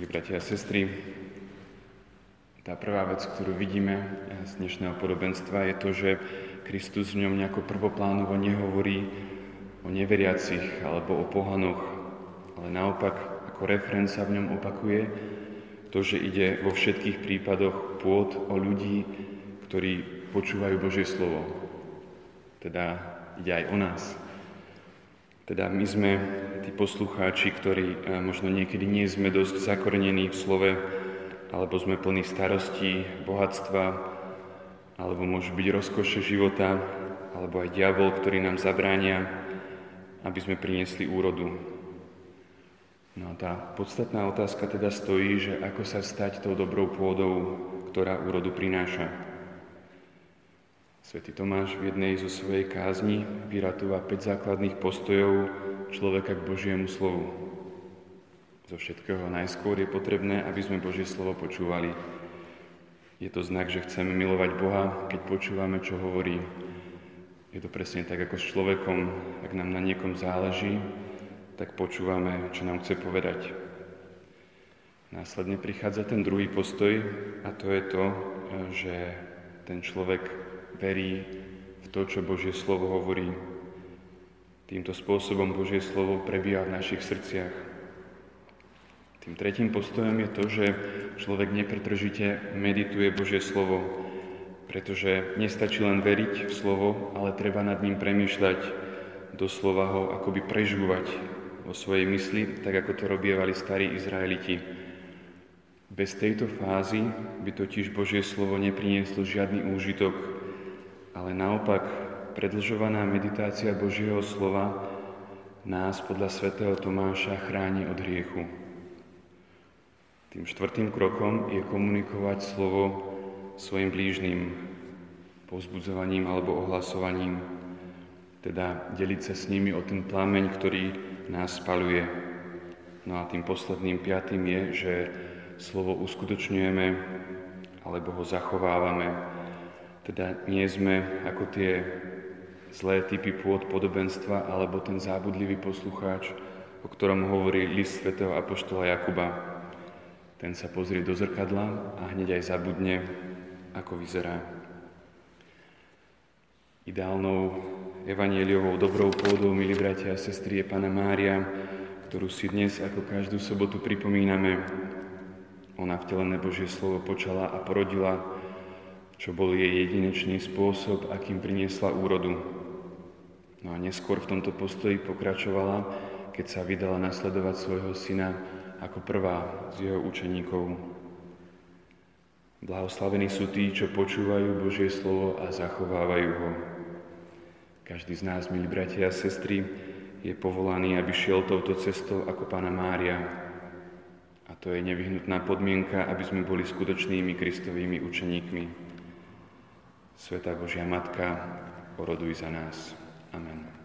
Milí bratia a sestry, tá prvá vec, ktorú vidíme z dnešného podobenstva, je to, že Kristus v ňom nejako prvoplánovo nehovorí o neveriacich alebo o pohanoch, ale naopak ako referenca v ňom opakuje to, že ide vo všetkých prípadoch pôd o ľudí, ktorí počúvajú Božie slovo. Teda ide aj o nás. Teda my sme tí poslucháči, ktorí eh, možno niekedy nie sme dosť zakorenení v slove, alebo sme plní starostí, bohatstva, alebo môžu byť rozkoše života, alebo aj diabol, ktorý nám zabránia, aby sme priniesli úrodu. No a tá podstatná otázka teda stojí, že ako sa stať tou dobrou pôdou, ktorá úrodu prináša. Svetý Tomáš v jednej zo svojej kázni vyratúva 5 základných postojov človeka k Božiemu slovu. Zo všetkého najskôr je potrebné, aby sme Božie slovo počúvali. Je to znak, že chceme milovať Boha, keď počúvame, čo hovorí. Je to presne tak ako s človekom, ak nám na niekom záleží, tak počúvame, čo nám chce povedať. Následne prichádza ten druhý postoj a to je to, že ten človek verí v to, čo Božie slovo hovorí. Týmto spôsobom Božie slovo prebíja v našich srdciach. Tým tretím postojom je to, že človek nepretržite medituje Božie slovo, pretože nestačí len veriť v slovo, ale treba nad ním premýšľať, doslova ho akoby prežúvať vo svojej mysli, tak ako to robievali starí Izraeliti. Bez tejto fázy by totiž Božie slovo neprinieslo žiadny úžitok, ale naopak predlžovaná meditácia Božieho slova nás podľa svätého Tomáša chráni od hriechu. Tým štvrtým krokom je komunikovať slovo svojim blížnym, povzbudzovaním alebo ohlasovaním, teda deliť sa s nimi o ten plameň, ktorý nás spaluje. No a tým posledným piatým je, že slovo uskutočňujeme alebo ho zachovávame teda nie sme ako tie zlé typy pôd podobenstva alebo ten zábudlivý poslucháč, o ktorom hovorí list svätého Apoštola Jakuba. Ten sa pozrie do zrkadla a hneď aj zabudne, ako vyzerá. Ideálnou evanieliovou dobrou pôdou, milí bratia a sestry, je Pana Mária, ktorú si dnes ako každú sobotu pripomíname. Ona vtelené Božie slovo počala a porodila čo bol jej jedinečný spôsob, akým priniesla úrodu. No a neskôr v tomto postoji pokračovala, keď sa vydala nasledovať svojho syna ako prvá z jeho učeníkov. Blahoslavení sú tí, čo počúvajú Božie slovo a zachovávajú ho. Každý z nás, milí bratia a sestry, je povolaný, aby šiel touto cestou ako pána Mária. A to je nevyhnutná podmienka, aby sme boli skutočnými Kristovými učeníkmi. Sveta Božia Matka, oroduj za nás. Amen.